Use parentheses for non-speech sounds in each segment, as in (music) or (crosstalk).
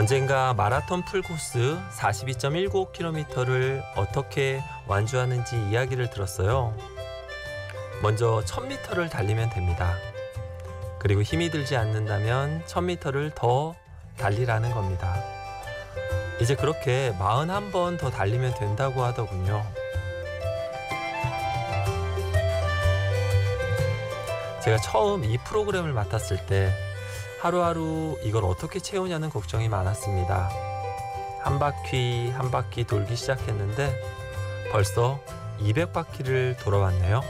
언젠가 마라톤 풀코스 42.195km를 어떻게 완주하는지 이야기를 들었어요. 먼저 1000m를 달리면 됩니다. 그리고 힘이 들지 않는다면 1000m를 더 달리라는 겁니다. 이제 그렇게 41번 더 달리면 된다고 하더군요. 제가 처음 이 프로그램을 맡았을 때 하루하루 이걸 어떻게 채우냐는 걱정이 많았습니다. 한 바퀴 한 바퀴 돌기 시작했는데 벌써 200바퀴를 돌아왔네요.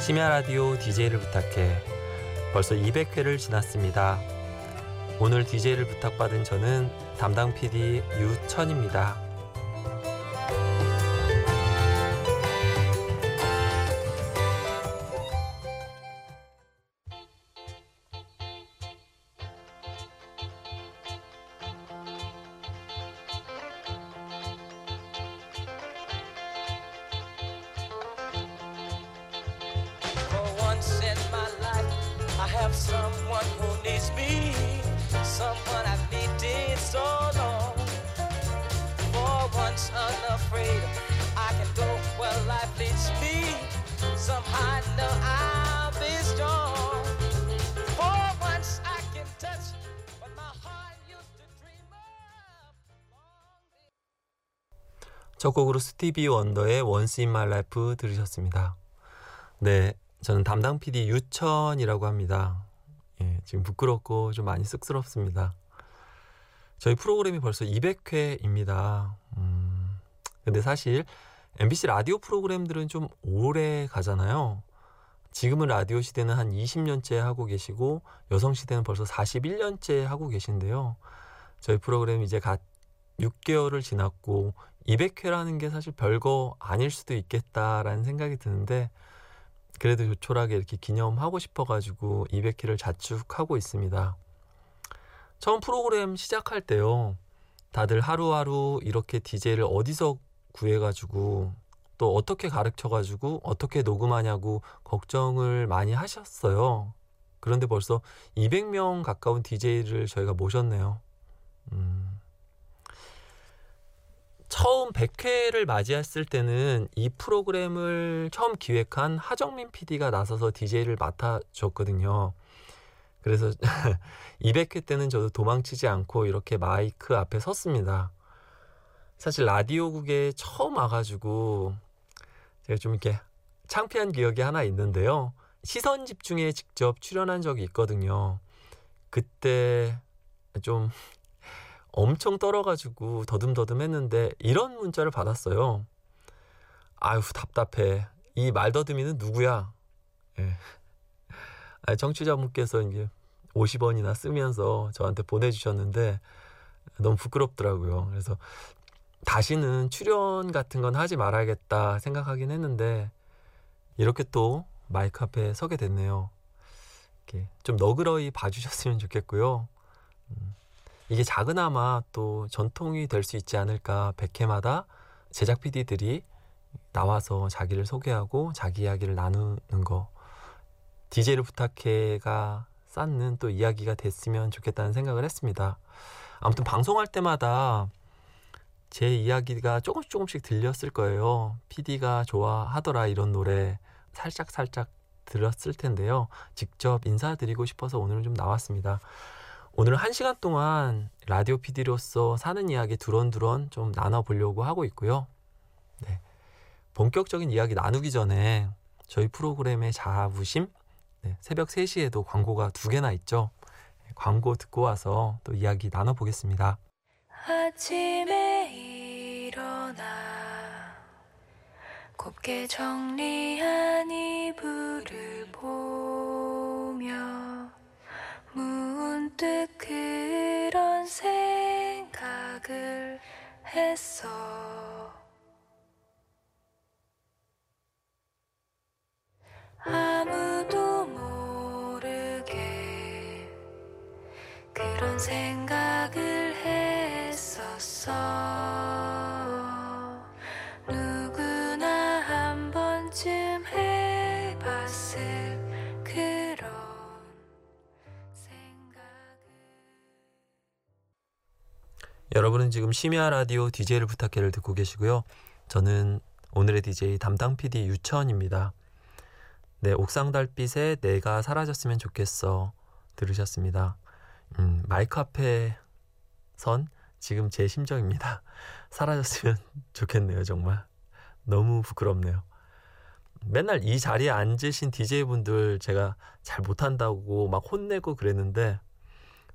심야 라디오 DJ를 부탁해 벌써 200회를 지났습니다. 오늘 DJ를 부탁받은 저는 담당 PD 유천입니다. Once unafraid, I can go where life leads me. Somehow I know I'll be strong. For once I can touch what my heart used to dream of. 첫 곡으로 스티비 원더의 원스 인 마이 라이프 들으셨습니다. 네, 저는 담당 PD 유천이라고 합니다. 예, 지금 부끄럽고 좀 많이 쑥스럽습니다. 저희 프로그램이 벌써 200회입니다. 음, 근데 사실 MBC 라디오 프로그램들은 좀 오래 가잖아요. 지금은 라디오 시대는 한 20년째 하고 계시고 여성 시대는 벌써 41년째 하고 계신데요. 저희 프로그램 이제 갓 6개월을 지났고 200회라는 게 사실 별거 아닐 수도 있겠다라는 생각이 드는데 그래도 조촐하게 이렇게 기념하고 싶어가지고 200회를 자축하고 있습니다. 처음 프로그램 시작할 때요. 다들 하루하루 이렇게 DJ를 어디서 구해가지고 또 어떻게 가르쳐가지고 어떻게 녹음하냐고 걱정을 많이 하셨어요. 그런데 벌써 200명 가까운 DJ를 저희가 모셨네요. 음. 처음 100회를 맞이했을 때는 이 프로그램을 처음 기획한 하정민 PD가 나서서 DJ를 맡아줬거든요. 그래서 (laughs) 200회 때는 저도 도망치지 않고 이렇게 마이크 앞에 섰습니다. 사실 라디오국에 처음 와가지고 제가 좀 이렇게 창피한 기억이 하나 있는데요. 시선 집중에 직접 출연한 적이 있거든요. 그때 좀 (laughs) 엄청 떨어가지고 더듬더듬 했는데 이런 문자를 받았어요. 아유 답답해. 이 말더듬이는 누구야? 예. 아, 청취자분께서 이제 50원이나 쓰면서 저한테 보내주셨는데 너무 부끄럽더라고요. 그래서 다시는 출연 같은 건 하지 말아야겠다 생각하긴 했는데 이렇게 또 마이크 앞에 서게 됐네요. 이렇게 좀 너그러이 봐주셨으면 좋겠고요. 음, 이게 작은아마 또 전통이 될 수 있지 않을까 100회마다 제작 PD들이 나와서 자기를 소개하고 자기 이야기를 나누는 거 DJ를 부탁해가 쌓는 또 이야기가 됐으면 좋겠다는 생각을 했습니다. 아무튼 방송할 때마다 제 이야기가 조금씩 조금씩 들렸을 거예요. PD가 좋아하더라 이런 노래 살짝 살짝 들었을 텐데요. 직접 인사드리고 싶어서 오늘은 좀 나왔습니다. 오늘 한 시간 동안 라디오 PD로서 사는 이야기 두런두런 좀 나눠보려고 하고 있고요. 네. 본격적인 이야기 나누기 전에 저희 프로그램의 자부심 네, 새벽 3시에도 광고가 두 개나 있죠. 네, 광고 듣고 와서 또 이야기 나눠보겠습니다. 아침에 일어나 곱게 정리한 이불을 보며 문득 그런 생각을 했어. 아무도 모르게 그런 생각 지금 심야 라디오 DJ를 부탁해를 듣고 계시고요. 저는 오늘의 DJ 담당 PD 유천입니다. 네, 옥상 달빛에 내가 사라졌으면 좋겠어 들으셨습니다. 음, 마이크 앞에 선 지금 제 심정입니다. (laughs) 사라졌으면 좋겠네요, 정말. 너무 부끄럽네요. 맨날 이 자리에 앉으신 DJ분들 제가 잘 못한다고 막 혼내고 그랬는데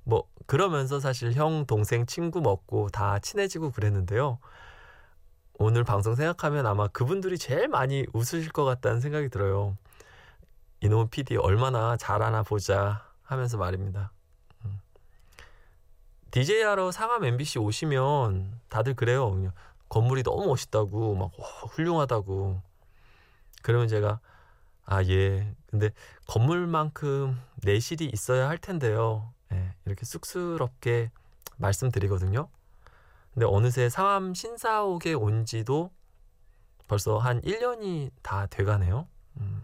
뭐 그러면서 사실 형, 동생, 친구 먹고 다 친해지고 그랬는데요. 오늘 방송 생각하면 아마 그분들이 제일 많이 웃으실 것 같다는 생각이 들어요. 이놈 PD 얼마나 잘하나 보자 하면서 말입니다. 음. DJ 하러 상암 MBC 오시면 다들 그래요. 그냥 건물이 너무 멋있다고 막 와, 훌륭하다고. 그러면 제가 아 예. 근데 건물만큼 내실이 있어야 할 텐데요. 예, 이렇게 쑥스럽게 말씀드리거든요. 근데 어느새 상암 신사옥에 온 지도 벌써 한 1년이 다 돼가네요. 음.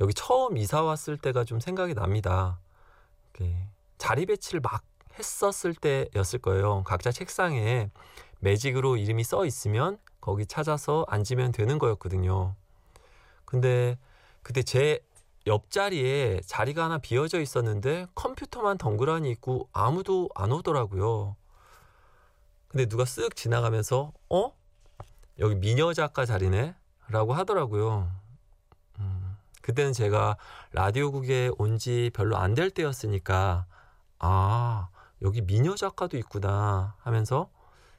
여기 처음 이사 왔을 때가 좀 생각이 납니다. 자리 배치를 막 했었을 때였을 거예요. 각자 책상에 매직으로 이름이 써 있으면 거기 찾아서 앉으면 되는 거였거든요. 근데 그때 제 옆자리에 자리가 하나 비어져 있었는데 컴퓨터만 덩그러니 있고 아무도 안 오더라고요. 근데 누가 쓱 지나가면서 어? 여기 미녀 작가 자리네? 라고 하더라고요. 음, 그때는 제가 라디오국에 온 지 별로 안 될 때였으니까 아 여기 미녀 작가도 있구나 하면서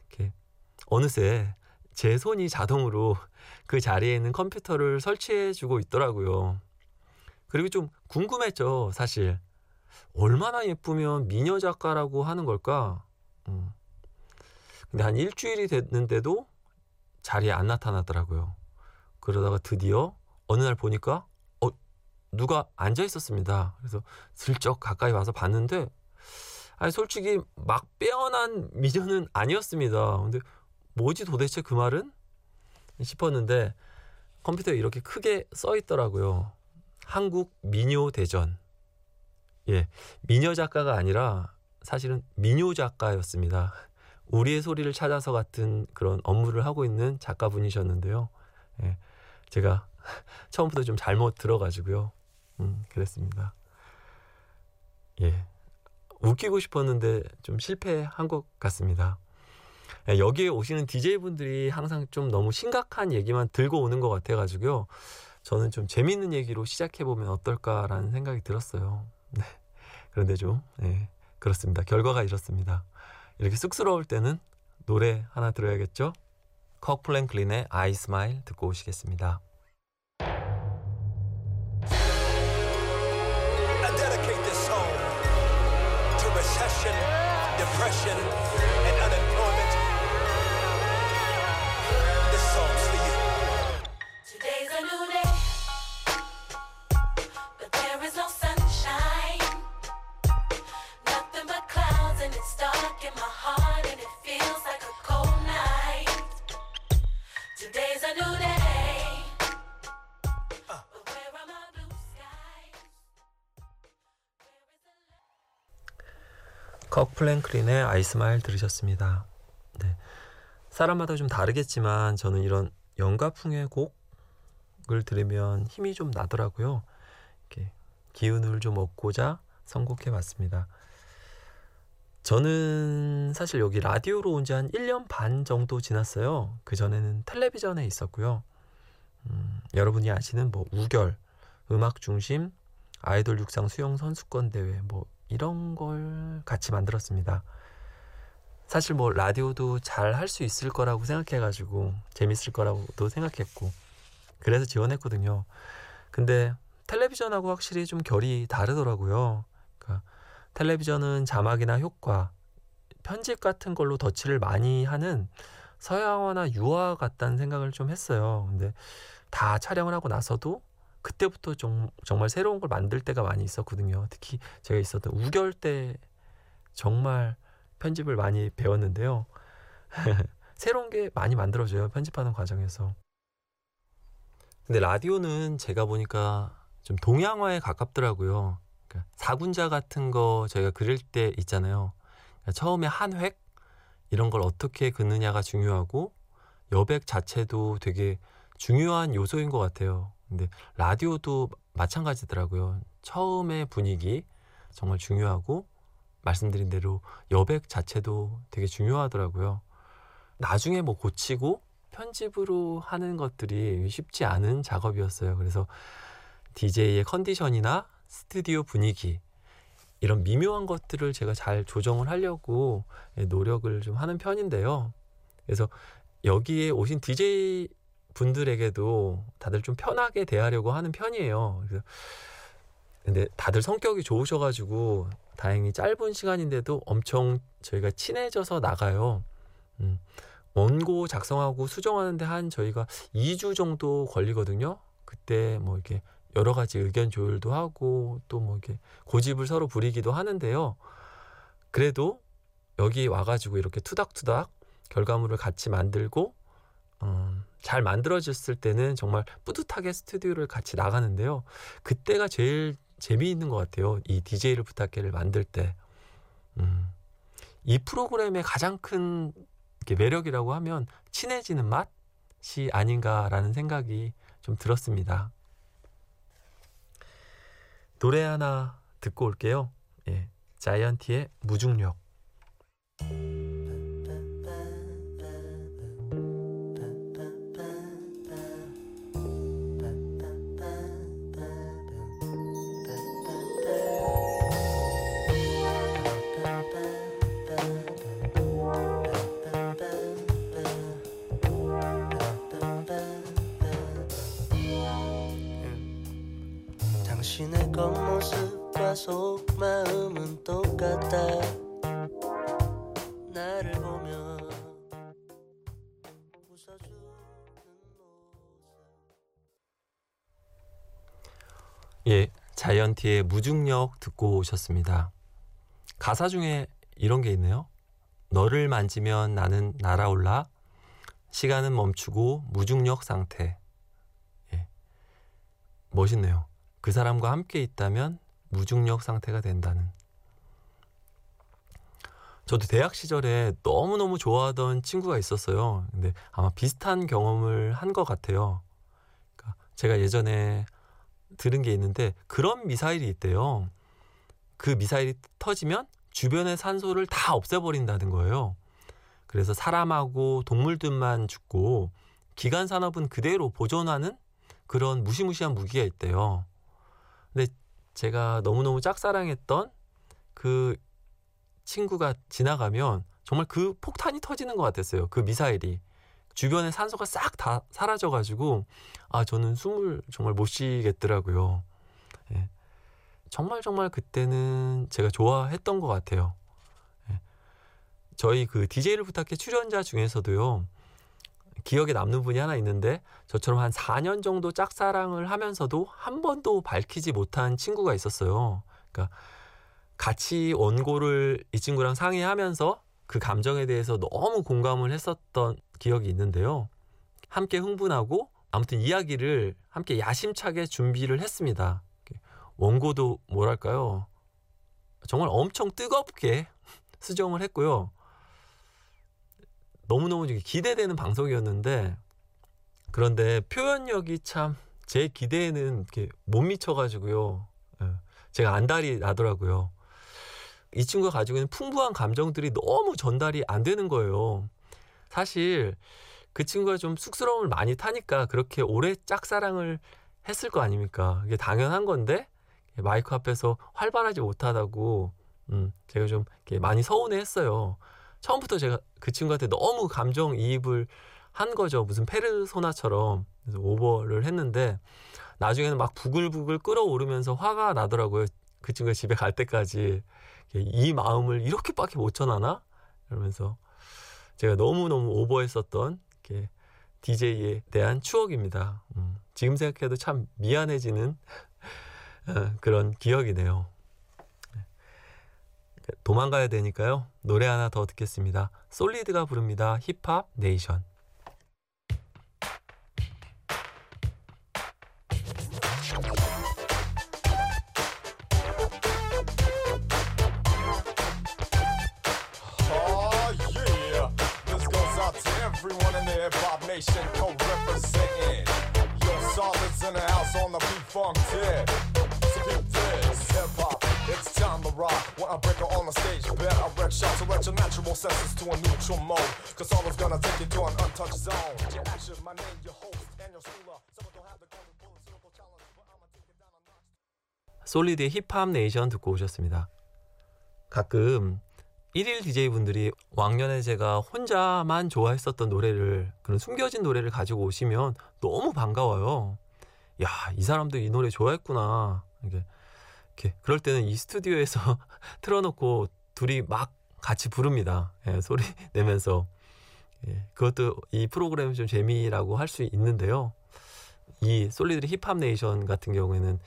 이렇게 어느새 제 손이 자동으로 그 자리에 있는 컴퓨터를 설치해 주고 있더라고요. 그리고 좀 궁금했죠, 사실. 얼마나 예쁘면 미녀 작가라고 하는 걸까? 음. 근데 한 일주일이 됐는데도 자리에 안 나타나더라고요. 그러다가 드디어 어느 날 보니까 어 누가 앉아 있었습니다. 그래서 슬쩍 가까이 와서 봤는데 아니 솔직히 막 빼어난 미녀는 아니었습니다. 근데 뭐지 도대체 그 말은 싶었는데 컴퓨터에 이렇게 크게 써 있더라고요. 한국 미녀 대전. 예, 미녀 작가가 아니라 사실은 미녀 작가였습니다. 우리의 소리를 찾아서 같은 그런 업무를 하고 있는 작가분이셨는데요. 예, 제가 (laughs) 처음부터 좀 잘못 들어가지고요. 음, 그랬습니다. 예, 웃기고 싶었는데 좀 실패한 것 같습니다. 예, 여기에 오시는 DJ분들이 항상 좀 너무 심각한 얘기만 들고 오는 것 같아가지고요. 저는 좀 재밌는 얘기로 시작해보면 어떨까라는 생각이 들었어요. 네. 그런데 좀, 예, 그렇습니다. 결과가 이렇습니다. 이렇게 쑥스러울 때는 노래 하나 들어야겠죠? Kirk Franklin의 I Smile 듣고 오시겠습니다. 플랭클린의 아이스마일 들으셨습니다. 네. 사람마다 좀 다르겠지만 저는 이런 영가풍의 곡을 들으면 힘이 좀 나더라고요. 이렇게 기운을 좀 얻고자 선곡해 봤습니다. 저는 사실 여기 라디오로 온 지 한 1년 반 정도 지났어요. 그전에는 텔레비전에 있었고요. 음, 여러분이 아시는 뭐 우결, 음악 중심, 아이돌 육상 수영 선수권 대회 뭐 이런 걸 같이 만들었습니다. 사실 뭐 라디오도 잘 할 수 있을 거라고 생각해가지고 재밌을 거라고도 생각했고 그래서 지원했거든요. 근데 텔레비전하고 확실히 좀 결이 다르더라고요. 그러니까 텔레비전은 자막이나 효과, 편집 같은 걸로 덧칠을 많이 하는 서양화나 유화 같다는 생각을 좀 했어요. 근데 다 촬영을 하고 나서도 그때부터 좀, 정말 새로운 걸 만들 때가 많이 있었거든요. 특히 제가 있었던 우결 때 정말 편집을 많이 배웠는데요. (laughs) 새로운 게 많이 만들어져요. 편집하는 과정에서. 근데 라디오는 제가 보니까 좀 동양화에 가깝더라고요. 그러니까 사군자 같은 거 저희가 그릴 때 있잖아요. 그러니까 처음에 한 획, 이런 걸 어떻게 긋느냐가 중요하고 여백 자체도 되게 중요한 요소인 것 같아요. 근데 라디오도 마찬가지더라고요. 처음의 분위기 정말 중요하고 말씀드린 대로 여백 자체도 되게 중요하더라고요. 나중에 뭐 고치고 편집으로 하는 것들이 쉽지 않은 작업이었어요. 그래서 DJ의 컨디션이나 스튜디오 분위기 이런 미묘한 것들을 제가 잘 조정을 하려고 노력을 좀 하는 편인데요. 그래서 여기에 오신 DJ 분들에게도 다들 좀 편하게 대하려고 하는 편이에요. 근데 다들 성격이 좋으셔가지고 다행히 짧은 시간인데도 엄청 저희가 친해져서 나가요. 음, 원고 작성하고 수정하는데 한 저희가 2주 정도 걸리거든요. 그때 뭐 이렇게 여러 가지 의견 조율도 하고 또 뭐 이렇게 고집을 서로 부리기도 하는데요. 그래도 여기 와가지고 이렇게 투닥투닥 결과물을 같이 만들고 음, 잘 만들어졌을 때는 정말 뿌듯하게 스튜디오를 같이 나가는데요. 그때가 제일 재미있는 것 같아요. 이 DJ를 부탁해를 만들 때. 음, 이 프로그램의 가장 큰 매력이라고 하면 친해지는 맛이 아닌가라는 생각이 좀 들었습니다. 노래 하나 듣고 올게요. 예, 자이언티의 무중력. 겉모습과 속마음은 똑같다 나를 모습 예, 자이언티의 무중력 듣고 오셨습니다. 가사 중에 이런 게 있네요. 너를 만지면 나는 날아올라 시간은 멈추고 무중력 상태. 예. 멋있네요. 그 사람과 함께 있다면 무중력 상태가 된다는. 저도 대학 시절에 너무너무 좋아하던 친구가 있었어요. 근데 아마 비슷한 경험을 한 것 같아요. 그러니까 제가 예전에 들은 게 있는데 그런 미사일이 있대요. 그 미사일이 터지면 주변의 산소를 다 없애버린다는 거예요. 그래서 사람하고 동물들만 죽고 기간 산업은 그대로 보존하는 그런 무시무시한 무기가 있대요. 제가 너무너무 짝사랑했던 그 친구가 지나가면 정말 그 폭탄이 터지는 것 같았어요. 그 미사일이. 주변에 산소가 싹 다 사라져가지고 아 저는 숨을 정말 못 쉬겠더라고요. 예. 정말 정말 그때는 제가 좋아했던 것 같아요. 예. 저희 그 DJ를 부탁해 출연자 중에서도요. 기억에 남는 분이 하나 있는데 저처럼 한 4년 정도 짝사랑을 하면서도 한 번도 밝히지 못한 친구가 있었어요. 그러니까 같이 원고를 이 친구랑 상의하면서 그 감정에 대해서 너무 공감을 했었던 기억이 있는데요. 함께 흥분하고 아무튼 이야기를 함께 야심차게 준비를 했습니다. 원고도 뭐랄까요. 정말 엄청 뜨겁게 (laughs) 수정을 했고요. 너무너무 기대되는 방송이었는데 그런데 표현력이 참 제 기대에는 이렇게 못 미쳐가지고요. 예, 제가 안달이 나더라고요. 이 친구가 가지고 있는 풍부한 감정들이 너무 전달이 안 되는 거예요. 사실 그 친구가 좀 쑥스러움을 많이 타니까 그렇게 오래 짝사랑을 했을 거 아닙니까? 이게 당연한 건데 마이크 앞에서 활발하지 못하다고 음, 제가 좀 많이 서운해 했어요. 처음부터 제가 그 친구한테 너무 감정 이입을 한 거죠. 무슨 페르소나처럼 그래서 오버를 했는데 나중에는 막 부글부글 끓어오르면서 화가 나더라고요. 그 친구가 집에 갈 때까지 이 마음을 이렇게밖에 못 전하나? 이러면서 제가 너무너무 오버했었던 이렇게 DJ에 대한 추억입니다. 음, 지금 생각해도 참 미안해지는 (laughs) 어, 그런 기억이네요. 도망가야 되니까요. 노래 하나 더 듣겠습니다. 솔리드가 부릅니다. 힙합 네이션. Oh, rock. When I break it on the stage, bet I wreck shots to let your natural senses to a neutral mode. Cause all is gonna take you to an untouched zone. Your action, my name, your host, and your schooler. Some don't have the golden bullets, lyrical challenge, but I'ma take it down a notch. 솔리드의 힙합 네이션 듣고 오셨습니다. 가끔 1일 DJ분들이 왕년에 제가 혼자만 좋아했었던 노래를 그런 숨겨진 노래를 가지고 오시면 너무 반가워요. 야, 이 사람도 이 노래 좋아했구나. 이게 이렇게 그럴 때는 이 스튜디오에서 (laughs) 틀어놓고 둘이 막 같이 부릅니다. 예, 소리 (laughs) 내면서 예, 그것도 이 프로그램 좀 재미라고 할 수 있는데요. 이 솔리드의 힙합 네이션 같은 경우에는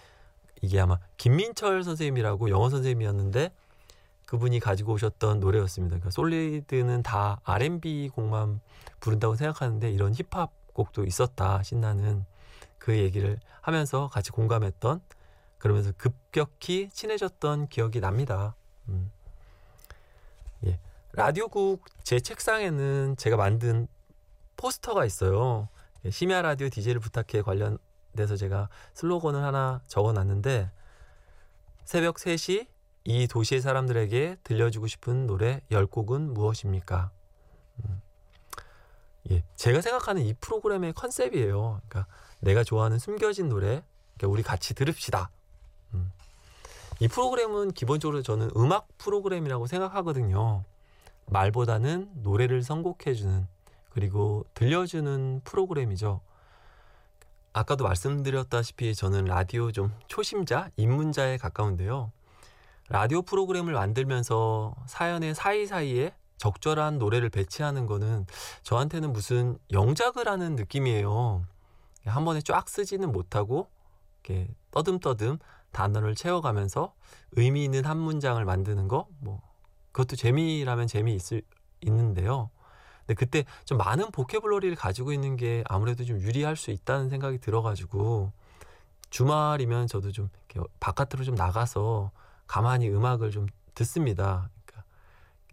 이게 아마 김민철 선생님이라고 영어 선생님이었는데 그분이 가지고 오셨던 노래였습니다. 그러니까 솔리드는 다 R&B 곡만 부른다고 생각하는데 이런 힙합 곡도 있었다 신나는 그 얘기를 하면서 같이 공감했던 그러면서 급격히 친해졌던 기억이 납니다. 음. 예. 라디오국 제 책상에는 제가 만든 포스터가 있어요. 예, 심야 라디오 DJ를 부탁해 관련돼서 제가 슬로건을 하나 적어 놨는데 새벽 3시 이 도시의 사람들에게 들려주고 싶은 노래 10곡은 무엇입니까? 음. 예, 제가 생각하는 이 프로그램의 컨셉이에요. 그러니까 내가 좋아하는 숨겨진 노래, 그러니까 우리 같이 들읍시다. 음. 이 프로그램은 기본적으로 저는 음악 프로그램이라고 생각하거든요. 말보다는 노래를 선곡해주는 그리고 들려주는 프로그램이죠. 아까도 말씀드렸다시피 저는 라디오 좀 초심자, 입문자에 가까운데요. 라디오 프로그램을 만들면서 사연의 사이사이에 적절한 노래를 배치하는 거는 저한테는 무슨 영작을 하는 느낌이에요. 한 번에 쫙 쓰지는 못하고 이렇게 떠듬떠듬 단어를 채워가면서 의미 있는 한 문장을 만드는 거, 뭐 그것도 재미라면 재미 있을 있는데요. 근데 그때 좀 많은 보케블러리를 가지고 있는 게 아무래도 좀 유리할 수 있다는 생각이 들어가지고 주말이면 저도 좀 이렇게 바깥으로 좀 나가서 가만히 음악을 좀 듣습니다. 그러니까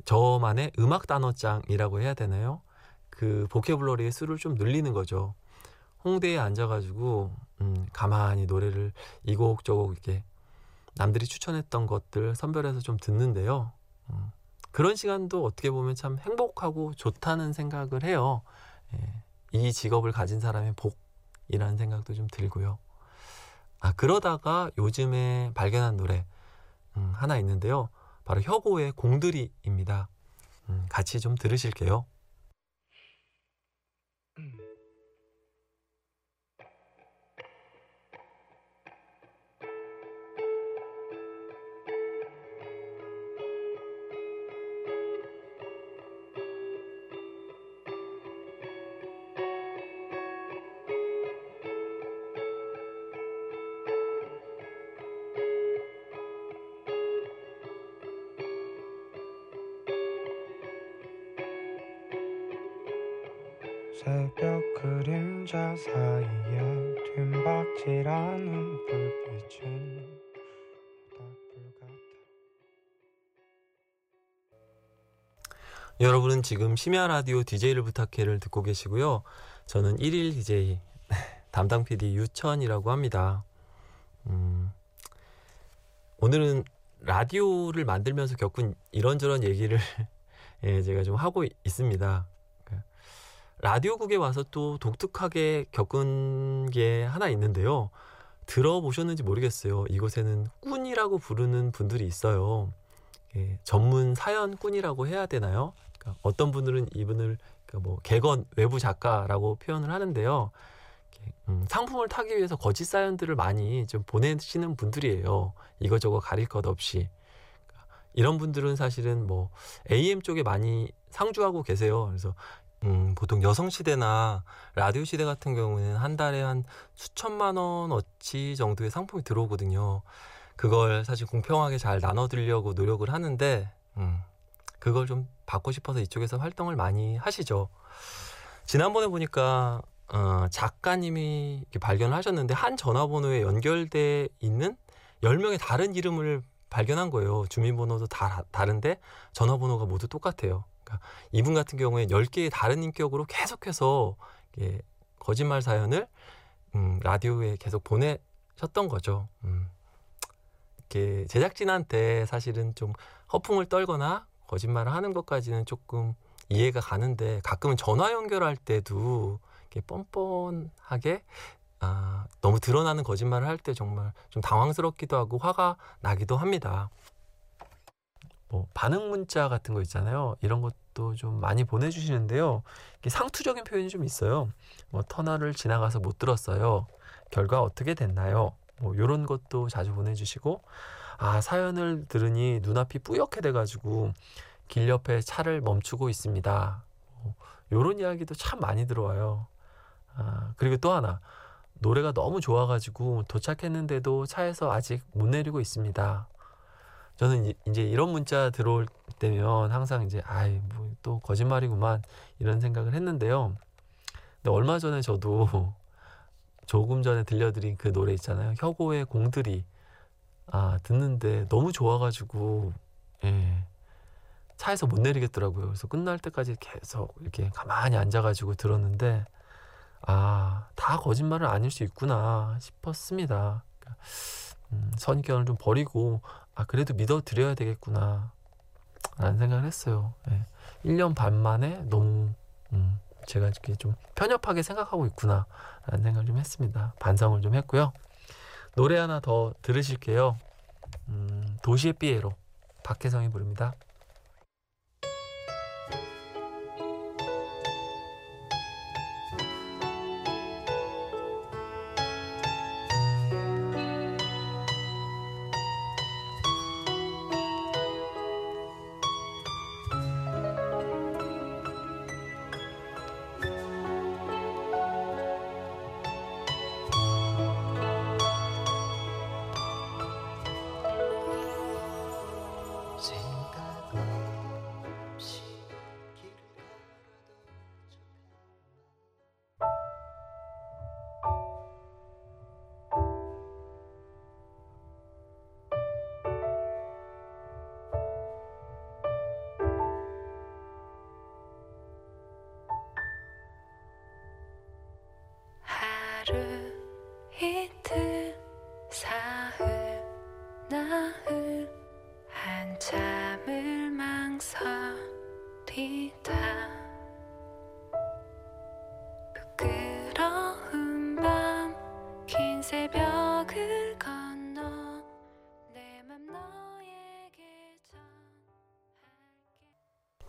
저만의 음악 단어장이라고 해야 되나요? 그 보케블러리의 수를 좀 늘리는 거죠. 홍대에 앉아가지고 음, 가만히 노래를 이곡저곡 이렇게 남들이 추천했던 것들 선별해서 좀 듣는데요. 음, 그런 시간도 어떻게 보면 참 행복하고 좋다는 생각을 해요. 예, 이 직업을 가진 사람의 복이라는 생각도 좀 들고요. 아 그러다가 요즘에 발견한 노래 음, 하나 있는데요. 바로 혁오의 공들이입니다. 음, 같이 좀 들으실게요. 새벽 그림자 사이에 뒷박질하는 불빛은 모닥불 같아 여러분은 지금 심야 라디오 DJ를 부탁해를 듣고 계시고요. 저는 1일 DJ 담당 PD 유천이라고 합니다. 음, 오늘은 라디오를 만들면서 겪은 이런저런 얘기를 (laughs) 예, 제가 좀 하고 있습니다. 라디오국에 와서 또 독특하게 겪은 게 하나 있는데요. 들어보셨는지 모르겠어요. 이곳에는 꾼이라고 부르는 분들이 있어요. 예, 전문 사연꾼이라고 해야 되나요? 그러니까 어떤 분들은 이분을 그러니까 뭐 개건 외부 작가라고 표현을 하는데요. 음, 상품을 타기 위해서 거짓 사연들을 많이 좀 보내시는 분들이에요. 이거저거 가릴 것 없이. 그러니까 이런 분들은 사실은 뭐 AM 쪽에 많이 상주하고 계세요. 그래서 음, 보통 여성 시대나 라디오 시대 같은 경우는 한 달에 한 수천만 원어치 정도의 상품이 들어오거든요. 그걸 사실 공평하게 잘 나눠드리려고 노력을 하는데 음, 그걸 좀 받고 싶어서 이쪽에서 활동을 많이 하시죠. 지난번에 보니까 어, 작가님이 발견을 하셨는데 한 전화번호에 연결돼 있는 10명의 다른 이름을 발견한 거예요. 주민번호도 다 다른데 전화번호가 모두 똑같아요. 그러니까 이분 같은 경우에 10개의 다른 인격으로 계속해서 이게 거짓말 사연을 음, 라디오에 계속 보내셨던 거죠. 음. 이렇게 제작진한테 사실은 좀 허풍을 떨거나 거짓말을 하는 것까지는 조금 이해가 가는데 가끔은 전화 연결할 때도 이렇게 뻔뻔하게 아, 너무 드러나는 거짓말을 할 때 정말 좀 당황스럽기도 하고 화가 나기도 합니다. 뭐 반응 문자 같은 거 있잖아요. 이런 것 도좀 많이 보내주시는데요. 상투적인 표현이 좀 있어요. 뭐 터널을 지나가서 못 들었어요. 결과 어떻게 됐나요? 뭐 이런 것도 자주 보내주시고 아 사연을 들으니 눈앞이 뿌옇게 돼가지고 길 옆에 차를 멈추고 있습니다. 뭐, 이런 이야기도 참 많이 들어와요. 아, 그리고 또 하나 노래가 너무 좋아가지고 도착했는데도 차에서 아직 못 내리고 있습니다. 저는 이- 이제 이런 문자 들어올 때면 항상 이제 아이 뭐 또 거짓말이구만 이런 생각을 했는데요. 근데 얼마 전에 저도 (laughs) 조금 전에 들려드린 그 노래 있잖아요. 혁오의 공들이 아 듣는데 너무 좋아가지고 예 차에서 못 내리겠더라고요. 그래서 끝날 때까지 계속 이렇게 가만히 앉아가지고 들었는데 아 다 거짓말은 아닐 수 있구나 싶었습니다. 선입견을 좀 버리고 아 그래도 믿어 드려야 되겠구나 라는 생각을 했어요. 예. 1년 반 만에 너무 음, 제가 이렇게 좀 편협하게 생각하고 있구나 라는 생각을 좀 했습니다. 반성을 좀 했고요. 노래 하나 더 들으실게요. 음, 도시의 삐에로 박혜성이 부릅니다.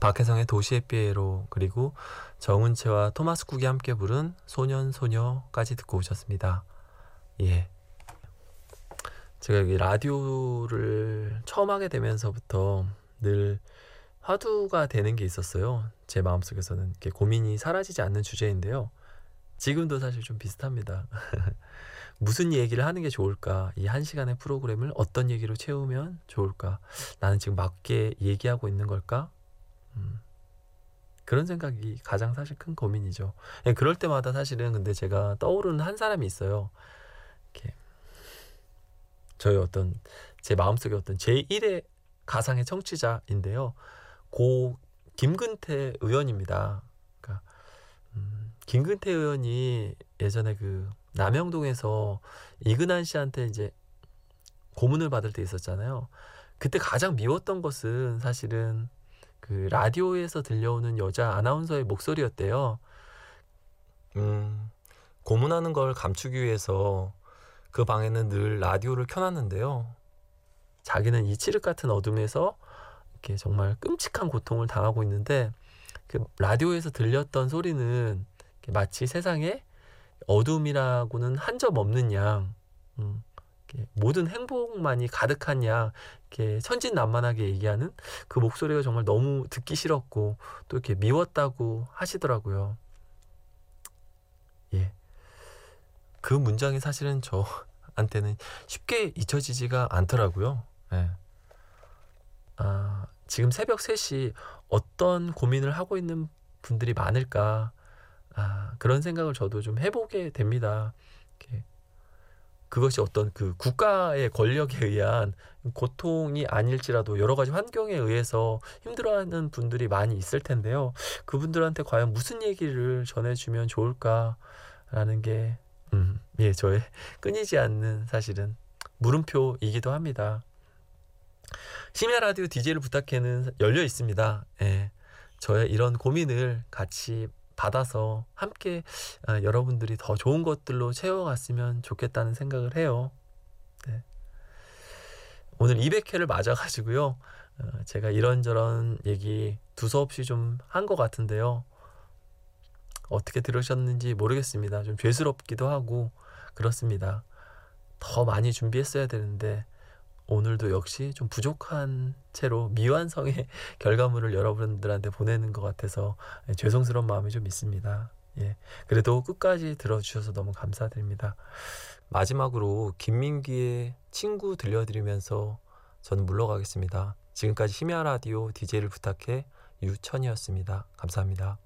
박혜성의 도시의 삐에로 그리고 정은채와 토마스 쿡이 함께 부른 소년 소녀까지 듣고 오셨습니다. 예. 제가 여기 라디오를 처음 하게 되면서부터 늘 화두가 되는 게 있었어요. 제 마음속에서는 이렇게 고민이 사라지지 않는 주제인데요. 지금도 사실 좀 비슷합니다. (laughs) 무슨 얘기를 하는 게 좋을까? 이 한 시간의 프로그램을 어떤 얘기로 채우면 좋을까? 나는 지금 맞게 얘기하고 있는 걸까? 음, 그런 생각이 가장 사실 큰 고민이죠. 예, 그럴 때마다 사실은 근데 제가 떠오르는 한 사람이 있어요. 이렇게 저희 어떤 제 마음속에 어떤 제1의 가상의 청취자인데요. 고 김근태 의원입니다. 그러니까 음, 김근태 의원이 예전에 그 남영동에서 이근한 씨한테 이제 고문을 받을 때 있었잖아요. 그때 가장 미웠던 것은 사실은 그 라디오에서 들려오는 여자 아나운서의 목소리였대요. 음, 고문하는 걸 감추기 위해서 그 방에는 늘 라디오를 켜놨는데요. 자기는 이 칠흑 같은 어둠에서 이렇게 정말 끔찍한 고통을 당하고 있는데 그 라디오에서 들렸던 소리는 마치 세상에 어둠이라고는 한 점 없는 양, 음, 모든 행복만이 가득한 양, 이렇게 천진난만하게 얘기하는 그 목소리가 정말 너무 듣기 싫었고 또 이렇게 미웠다고 하시더라고요. 예. 그 문장이 사실은 저한테는 쉽게 잊혀지지가 않더라고요. 예. 아, 지금 새벽 3시 어떤 고민을 하고 있는 분들이 많을까? 아, 그런 생각을 저도 좀 해보게 됩니다. 이렇게 그것이 어떤 그 국가의 권력에 의한 고통이 아닐지라도 여러 가지 환경에 의해서 힘들어하는 분들이 많이 있을 텐데요. 그분들한테 과연 무슨 얘기를 전해주면 좋을까라는 게, 음, 예, 저의 (laughs) 끊이지 않는 사실은 물음표이기도 합니다. 심야 라디오 DJ를 부탁해는 열려 있습니다. 예. 저의 이런 고민을 같이 받아서 함께 아, 여러분들이 더 좋은 것들로 채워갔으면 좋겠다는 생각을 해요. 네. 오늘 200회를 맞아가지고요. 어, 제가 이런저런 얘기 두서없이 좀 한 것 같은데요. 어떻게 들으셨는지 모르겠습니다. 좀 죄스럽기도 하고 그렇습니다. 더 많이 준비했어야 되는데 오늘도 역시 좀 부족한 채로 미완성의 (laughs) 결과물을 여러분들한테 보내는 것 같아서 예, 죄송스러운 마음이 좀 있습니다. 예. 그래도 끝까지 들어주셔서 너무 감사드립니다. 마지막으로 김민기의 친구 들려드리면서 저는 물러가겠습니다. 지금까지 심야 라디오 DJ를 부탁해 유천이었습니다. 감사합니다.